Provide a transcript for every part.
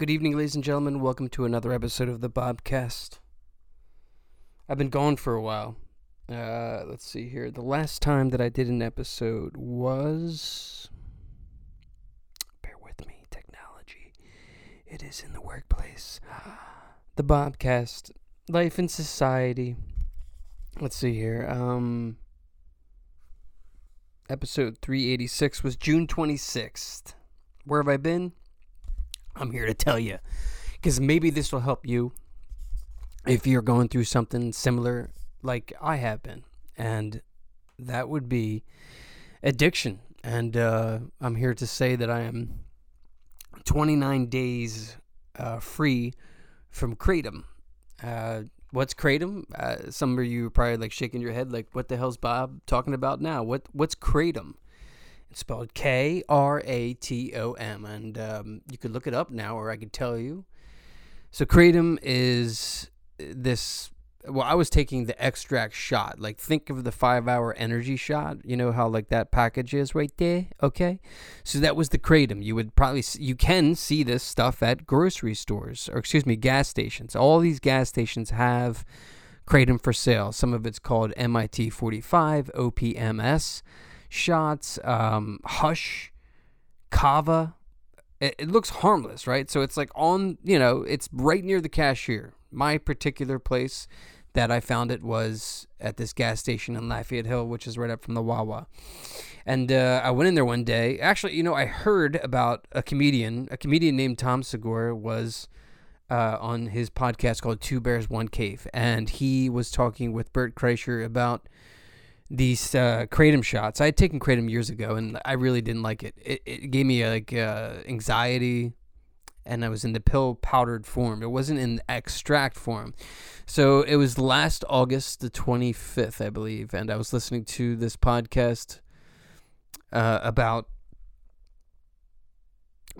Good evening, ladies and gentlemen. Welcome to another episode of the Bobcast. I've been gone for a while. Uh, let's see here. The last time that I did an episode was. Bear with me, technology. It is in the workplace. The Bobcast. Life in society. Let's see here. Um. Episode 386 was June 26th. Where have I been? I'm here to tell you. Because maybe this will help you if you're going through something similar like I have been. And that would be addiction. And uh, I'm here to say that I am 29 days uh, free from Kratom. Uh, what's Kratom? Uh, some of you are probably like shaking your head, like, what the hell's Bob talking about now? What What's Kratom? It's spelled K R A T O M, and um, you could look it up now, or I could tell you. So kratom is this. Well, I was taking the extract shot. Like, think of the five-hour energy shot. You know how like that package is right there. Okay, so that was the kratom. You would probably you can see this stuff at grocery stores, or excuse me, gas stations. All these gas stations have kratom for sale. Some of it's called MIT 45, OPMS shots, um, Hush, Kava. It, it, looks harmless, right? So it's like on, you know, it's right near the cashier. My particular place that I found it was at this gas station in Lafayette Hill, which is right up from the Wawa. And uh, I went in there one day. Actually, you know, I heard about a comedian, a comedian named Tom Segura was. Uh, on his podcast called Two Bears One Cave, and he was talking with Bert Kreischer about these uh, kratom shots. I had taken kratom years ago, and I really didn't like it. It, it gave me like uh, anxiety, and I was in the pill powdered form. It wasn't in extract form. So it was last August the 25th, I believe, and I was listening to this podcast uh, about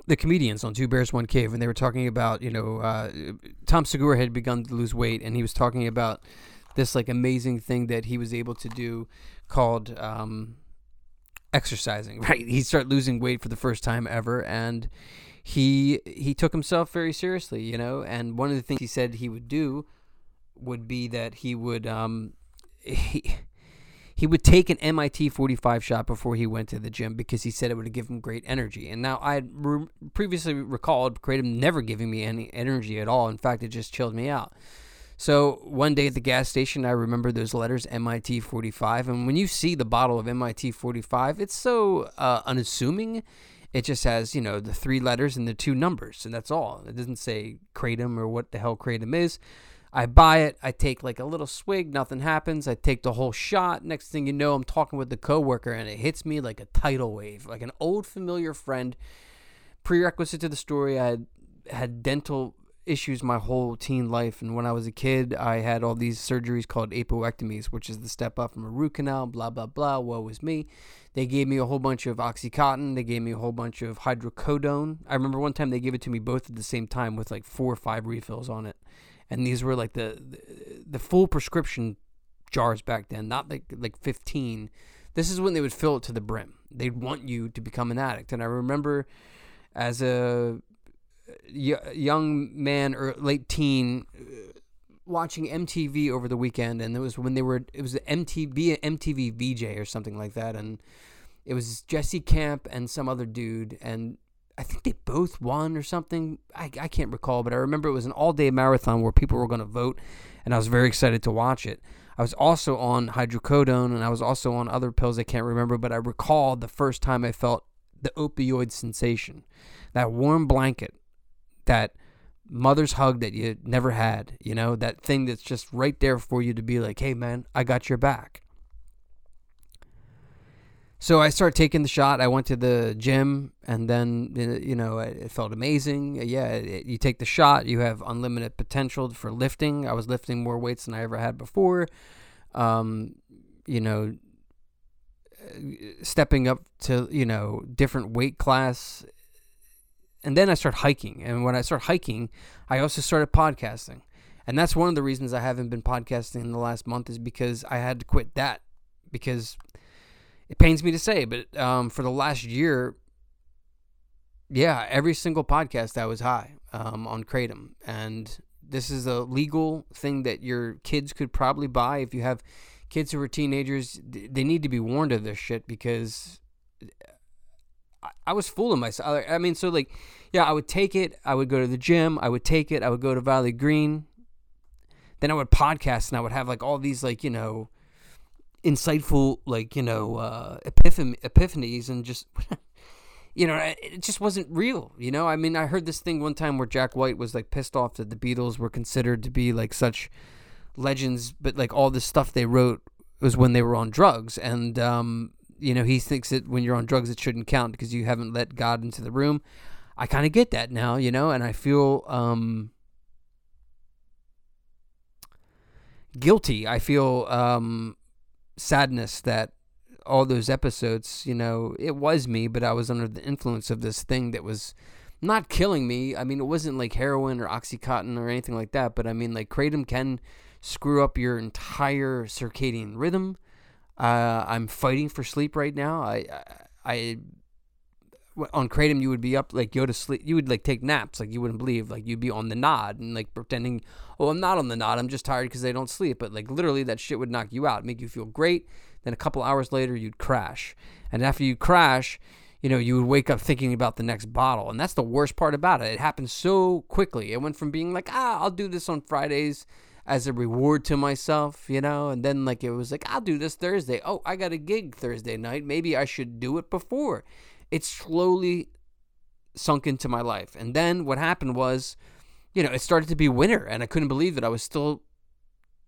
the comedians on Two Bears One Cave, and they were talking about you know uh, Tom Segura had begun to lose weight, and he was talking about this like amazing thing that he was able to do called um, exercising. Right, he started losing weight for the first time ever, and he he took himself very seriously, you know. And one of the things he said he would do would be that he would um, he he would take an MIT 45 shot before he went to the gym because he said it would give him great energy. And now I re- previously recalled Kratom never giving me any energy at all. In fact, it just chilled me out. So one day at the gas station, I remember those letters MIT 45. And when you see the bottle of MIT 45, it's so uh, unassuming. It just has, you know, the three letters and the two numbers, and that's all. It doesn't say Kratom or what the hell Kratom is. I buy it. I take like a little swig. Nothing happens. I take the whole shot. Next thing you know, I'm talking with the coworker, and it hits me like a tidal wave, like an old familiar friend. Prerequisite to the story, I had, had dental issues my whole teen life. And when I was a kid, I had all these surgeries called apicoectomies, which is the step up from a root canal, blah, blah, blah. Woe was me. They gave me a whole bunch of Oxycontin. They gave me a whole bunch of hydrocodone. I remember one time they gave it to me both at the same time with like four or five refills on it. And these were like the, the, the full prescription jars back then, not like, like 15. This is when they would fill it to the brim. They'd want you to become an addict. And I remember as a young man or late teen uh, watching MTV over the weekend, and it was when they were it was MTV MTV VJ or something like that, and it was Jesse Camp and some other dude, and I think they both won or something. I, I can't recall, but I remember it was an all day marathon where people were going to vote, and I was very excited to watch it. I was also on hydrocodone, and I was also on other pills I can't remember, but I recall the first time I felt the opioid sensation, that warm blanket that mother's hug that you never had, you know, that thing that's just right there for you to be like, hey, man, I got your back. So I started taking the shot. I went to the gym, and then you know it felt amazing. Yeah, it, you take the shot, you have unlimited potential for lifting. I was lifting more weights than I ever had before. Um, you know, stepping up to you know different weight class and then I started hiking. And when I started hiking, I also started podcasting. And that's one of the reasons I haven't been podcasting in the last month is because I had to quit that because it pains me to say, but um, for the last year, yeah, every single podcast I was high. um, on kratom, and this is a legal thing that your kids could probably buy if you have kids who are teenagers. They need to be warned of this shit because I was fooling myself. I mean, so like, yeah, I would take it. I would go to the gym. I would take it. I would go to Valley Green. Then I would podcast and I would have like all these like you know, insightful like you know uh, epiphan- epiphanies and just. you know, it just wasn't real. You know, I mean, I heard this thing one time where Jack White was like pissed off that the Beatles were considered to be like such legends, but like all the stuff they wrote was when they were on drugs, and um, you know, he thinks that when you're on drugs, it shouldn't count because you haven't let God into the room. I kind of get that now, you know, and I feel um, guilty. I feel um, sadness that all those episodes, you know, it was me, but I was under the influence of this thing that was not killing me. I mean, it wasn't like heroin or Oxycontin or anything like that, but I mean, like, Kratom can screw up your entire circadian rhythm. Uh, I'm fighting for sleep right now. I, I, I, on kratom you would be up like go to sleep. You would like take naps like you wouldn't believe. Like you'd be on the nod and like pretending, oh, I'm not on the nod. I'm just tired because I don't sleep. But like literally, that shit would knock you out, make you feel great. Then a couple hours later, you'd crash, and after you crash, you know, you would wake up thinking about the next bottle. And that's the worst part about it. It happened so quickly. It went from being like, ah, I'll do this on Fridays as a reward to myself, you know, and then like it was like I'll do this Thursday. Oh, I got a gig Thursday night. Maybe I should do it before. It slowly sunk into my life. And then what happened was, you know, it started to be winter and I couldn't believe that I was still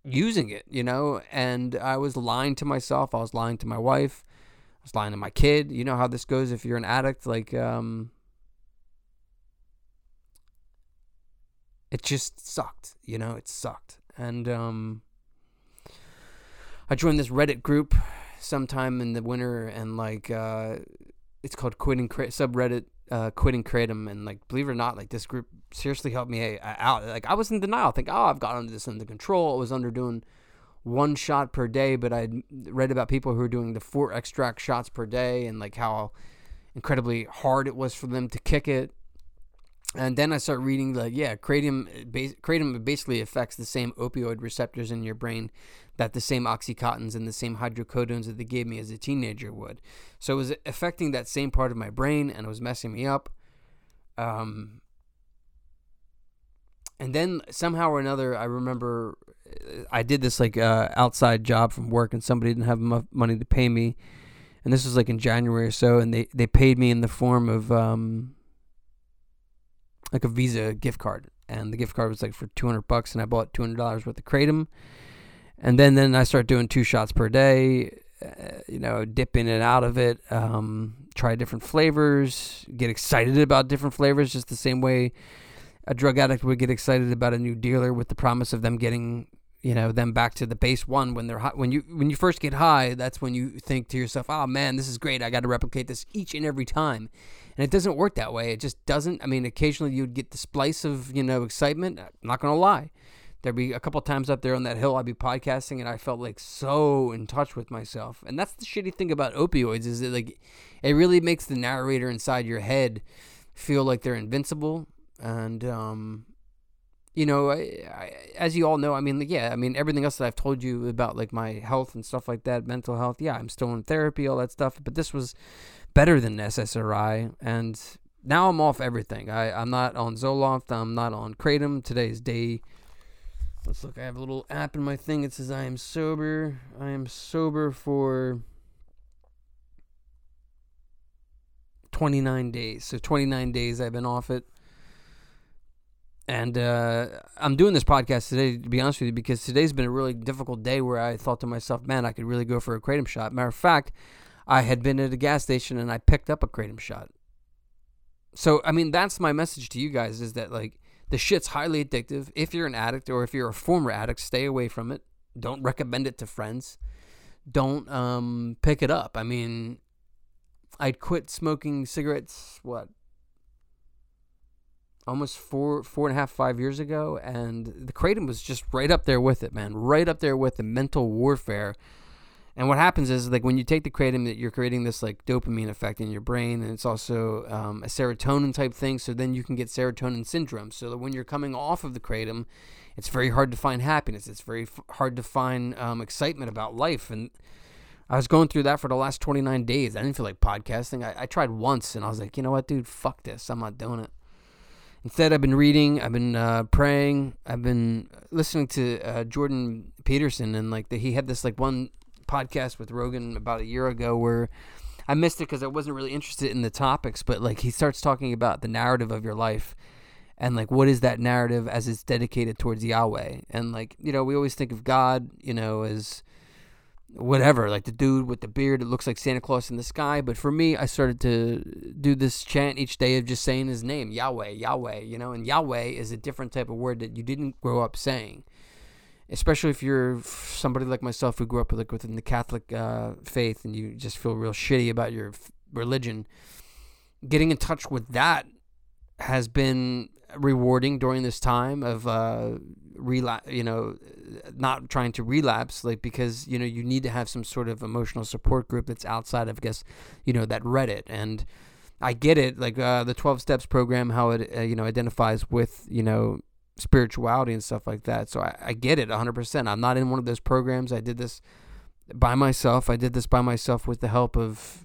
using it, you know, and I was lying to myself, I was lying to my wife, I was lying to my kid. You know how this goes if you're an addict like um it just sucked, you know, it sucked and um, I joined this Reddit group sometime in the winter, and like uh, it's called Quitting Cra- subreddit uh, Quitting Kratom, and like believe it or not, like this group seriously helped me out. Like I was in denial, think, oh, I've gotten this under control. I was under doing one shot per day, but I read about people who were doing the four extract shots per day, and like how incredibly hard it was for them to kick it and then I start reading like yeah, kratom kratom basically affects the same opioid receptors in your brain that the same oxycontins and the same hydrocodones that they gave me as a teenager would. So it was affecting that same part of my brain and it was messing me up. Um, and then somehow or another, I remember uh, I did this like uh, outside job from work, and somebody didn't have enough money to pay me, and this was like in January or so, and they they paid me in the form of um, like a Visa gift card, and the gift card was like for 200 bucks, and I bought 200 dollars worth of kratom, and then then I start doing two shots per day, uh, you know, dip in and out of it, um, try different flavors, get excited about different flavors, just the same way a drug addict would get excited about a new dealer with the promise of them getting you know them back to the base one when they're high. when you when you first get high that's when you think to yourself oh man this is great i got to replicate this each and every time and it doesn't work that way. It just doesn't. I mean, occasionally you'd get the splice of you know excitement. I'm not gonna lie. There'd be a couple times up there on that hill I'd be podcasting and I felt like so in touch with myself. And that's the shitty thing about opioids is that like it really makes the narrator inside your head feel like they're invincible. And um, you know, I, I, as you all know, I mean, yeah, I mean, everything else that I've told you about, like my health and stuff like that, mental health, yeah, I'm still in therapy, all that stuff. But this was better than SSRI, and now I'm off everything. I, I'm not on Zoloft. I'm not on Kratom. Today's day. Let's look. I have a little app in my thing. It says I am sober. I am sober for 29 days. So 29 days I've been off it. And uh, I'm doing this podcast today, to be honest with you, because today's been a really difficult day where I thought to myself, man, I could really go for a kratom shot. Matter of fact, I had been at a gas station and I picked up a kratom shot. So, I mean, that's my message to you guys is that, like, the shit's highly addictive. If you're an addict or if you're a former addict, stay away from it. Don't recommend it to friends. Don't um, pick it up. I mean, I'd quit smoking cigarettes, what, almost four, four and a half, five years ago, and the kratom was just right up there with it, man, right up there with the mental warfare And what happens is like when you take the kratom, that you're creating this like dopamine effect in your brain, and it's also um, a serotonin type thing. So then you can get serotonin syndrome. So that when you're coming off of the kratom, it's very hard to find happiness. It's very f- hard to find um, excitement about life. And I was going through that for the last 29 days. I didn't feel like podcasting. I, I tried once, and I was like, you know what, dude, fuck this. I'm not doing it. Instead, I've been reading, I've been uh, praying, I've been listening to uh, Jordan Peterson, and like the, he had this like one podcast with Rogan about a year ago where I missed it because I wasn't really interested in the topics, but like he starts talking about the narrative of your life and like what is that narrative as it's dedicated towards Yahweh. And like, you know, we always think of God, you know, as whatever, like the dude with the beard it looks like Santa Claus in the sky, but for me I started to do this chant each day of just saying his name, Yahweh, Yahweh, you know, and Yahweh is a different type of word that you didn't grow up saying especially if you're somebody like myself who grew up like within the Catholic uh, faith and you just feel real shitty about your f- religion, getting in touch with that has been rewarding during this time of uh, relapse. You know, not trying to relapse, like because you know you need to have some sort of emotional support group that's outside of, I guess, you know, that Reddit and. I get it, like uh, the twelve steps program, how it uh, you know identifies with you know spirituality and stuff like that. So I, I get it 100%. I'm not in one of those programs. I did this by myself. I did this by myself with the help of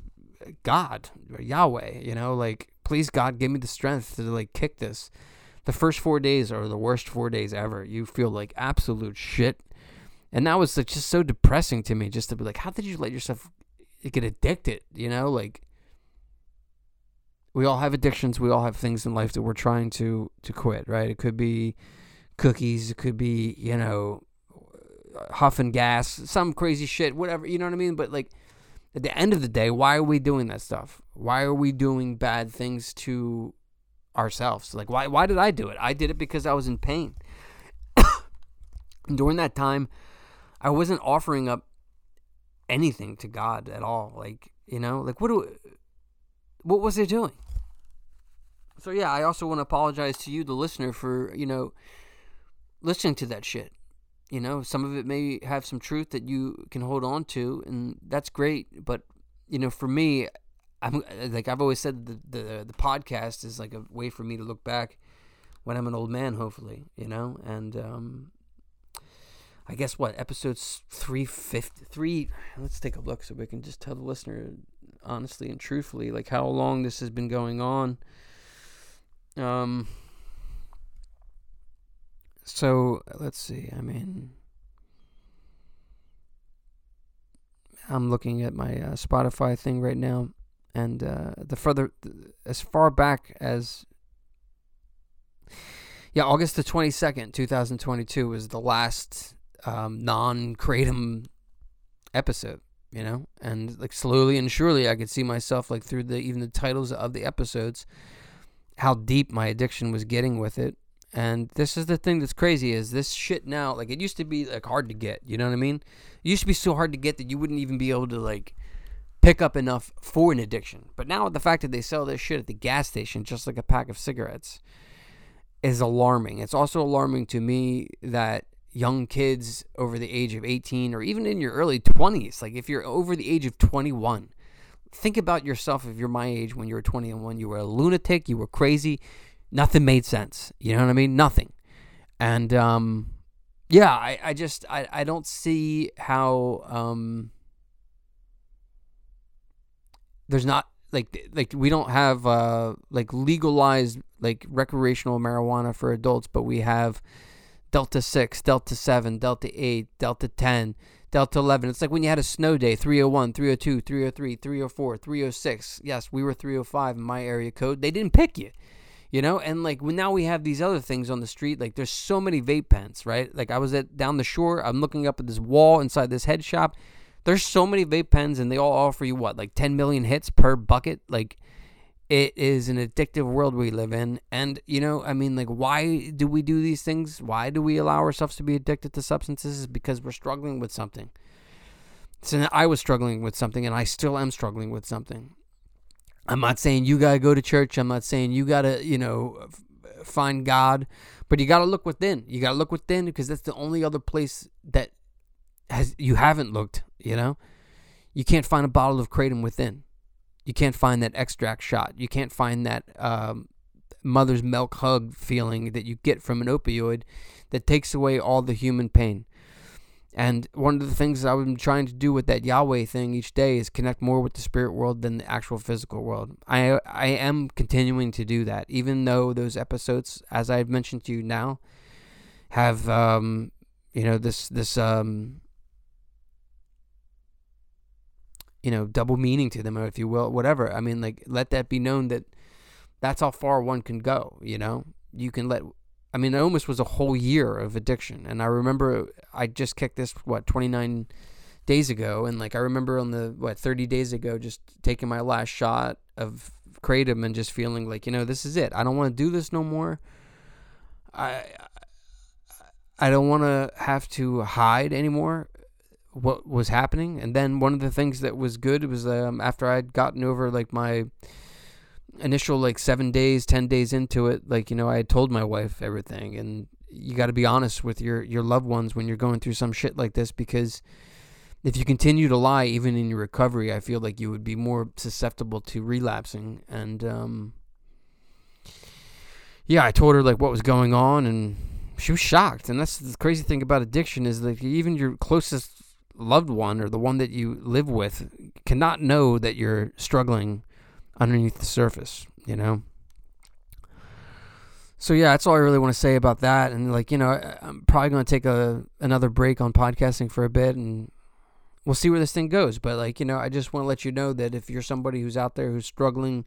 God, Yahweh, you know, like, please, God, give me the strength to, like, kick this. The first four days are the worst four days ever. You feel like absolute shit. And that was just so depressing to me just to be like, how did you let yourself get addicted, you know? Like, we all have addictions. We all have things in life that we're trying to to quit, right? It could be cookies. It could be you know huffing gas, some crazy shit, whatever. You know what I mean? But like at the end of the day, why are we doing that stuff? Why are we doing bad things to ourselves? Like why why did I do it? I did it because I was in pain. During that time, I wasn't offering up anything to God at all. Like, you know, like what do what was it doing? So yeah, I also want to apologize to you, the listener, for you know listening to that shit. You know, some of it may have some truth that you can hold on to, and that's great. But you know, for me, I'm like I've always said, the the the podcast is like a way for me to look back when I'm an old man, hopefully. You know, and um, I guess what episodes three fifty three. Let's take a look so we can just tell the listener honestly and truthfully like how long this has been going on. Um, so let's see. I mean, I'm looking at my uh, Spotify thing right now, and uh, the further, as far back as, yeah, August the 22nd, 2022 was the last um, non Kratom episode, you know? And like slowly and surely, I could see myself like through the even the titles of the episodes how deep my addiction was getting with it. And this is the thing that's crazy is this shit now, like it used to be like hard to get, you know what I mean? It used to be so hard to get that you wouldn't even be able to like pick up enough for an addiction. But now the fact that they sell this shit at the gas station just like a pack of cigarettes is alarming. It's also alarming to me that young kids over the age of 18 or even in your early 20s, like if you're over the age of 21, think about yourself if you're my age when you were 21 you were a lunatic you were crazy nothing made sense. You know what i mean? Nothing. And um yeah i, I just I, I don't see how um there's not like like we don't have uh like legalized like recreational marijuana for adults but we have delta 6 delta 7 delta 8 delta 10 Delta 11. It's like when you had a snow day 301, 302, 303, 304, 306. Yes, we were 305 in my area code. They didn't pick you, you know? And like now we have these other things on the street, like there's so many vape pens, right? Like I was at down the shore, I'm looking up at this wall inside this head shop. There's so many vape pens and they all offer you what, like 10 million hits per bucket? Like it is an addictive world we live in. And you know i mean like why do we do these things? Why do we allow ourselves to be addicted to substances? Is because we're struggling with something. So i was struggling with something and i still am struggling with something. I'm not saying you gotta go to church. I'm not saying you gotta you know find god. But you gotta look within. You gotta look within because that's the only other place that has you haven't looked you know? You can't find a bottle of kratom within. You can't find that extract shot. You can't find that um, mother's milk hug feeling that you get from an opioid that takes away all the human pain. And one of the things I've been trying to do with that Yahweh thing each day is connect more with the spirit world than the actual physical world. I I am continuing to do that, even though those episodes, as I've mentioned to you now, have um, you know this this um, you know double meaning to them, or if you will, whatever. I mean, like let that be known that that's how far one can go. You know, you can let I mean, it almost was a whole year of addiction. And I remember I just kicked this, what, 29 days ago. And like, I remember on the, what, 30 days ago, just taking my last shot of Kratom and just feeling like, you know, this is it. I don't want to do this no more. I, I don't want to have to hide anymore what was happening. And then one of the things that was good was um, after I'd gotten over like my initial like seven days, ten days into it, like you know, I had told my wife everything, and you got to be honest with your your loved ones when you're going through some shit like this because if you continue to lie even in your recovery, I feel like you would be more susceptible to relapsing. And um, yeah, I told her like what was going on, and she was shocked. And that's the crazy thing about addiction is like even your closest loved one or the one that you live with cannot know that you're struggling underneath the surface, you know? So yeah, that's all I really want to say about that. And like, you know, I'm probably going to take a another break on podcasting for a bit and we'll see where this thing goes. But like, you know, I just want to let you know that if you're somebody who's out there who's struggling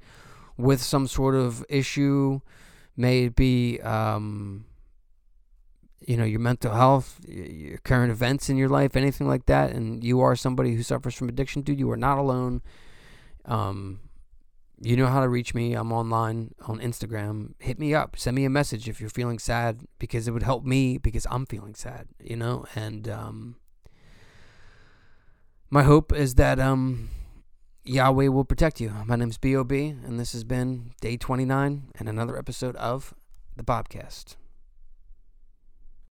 with some sort of issue, may it be um, you know your mental health your current events in your life anything like that and you are somebody who suffers from addiction dude you are not alone um, you know how to reach me. I'm online on Instagram. Hit me up. Send me a message if you're feeling sad because it would help me because I'm feeling sad, you know? And um, my hope is that um, Yahweh will protect you. My name's B.O.B., and this has been day 29 and another episode of the Bobcast.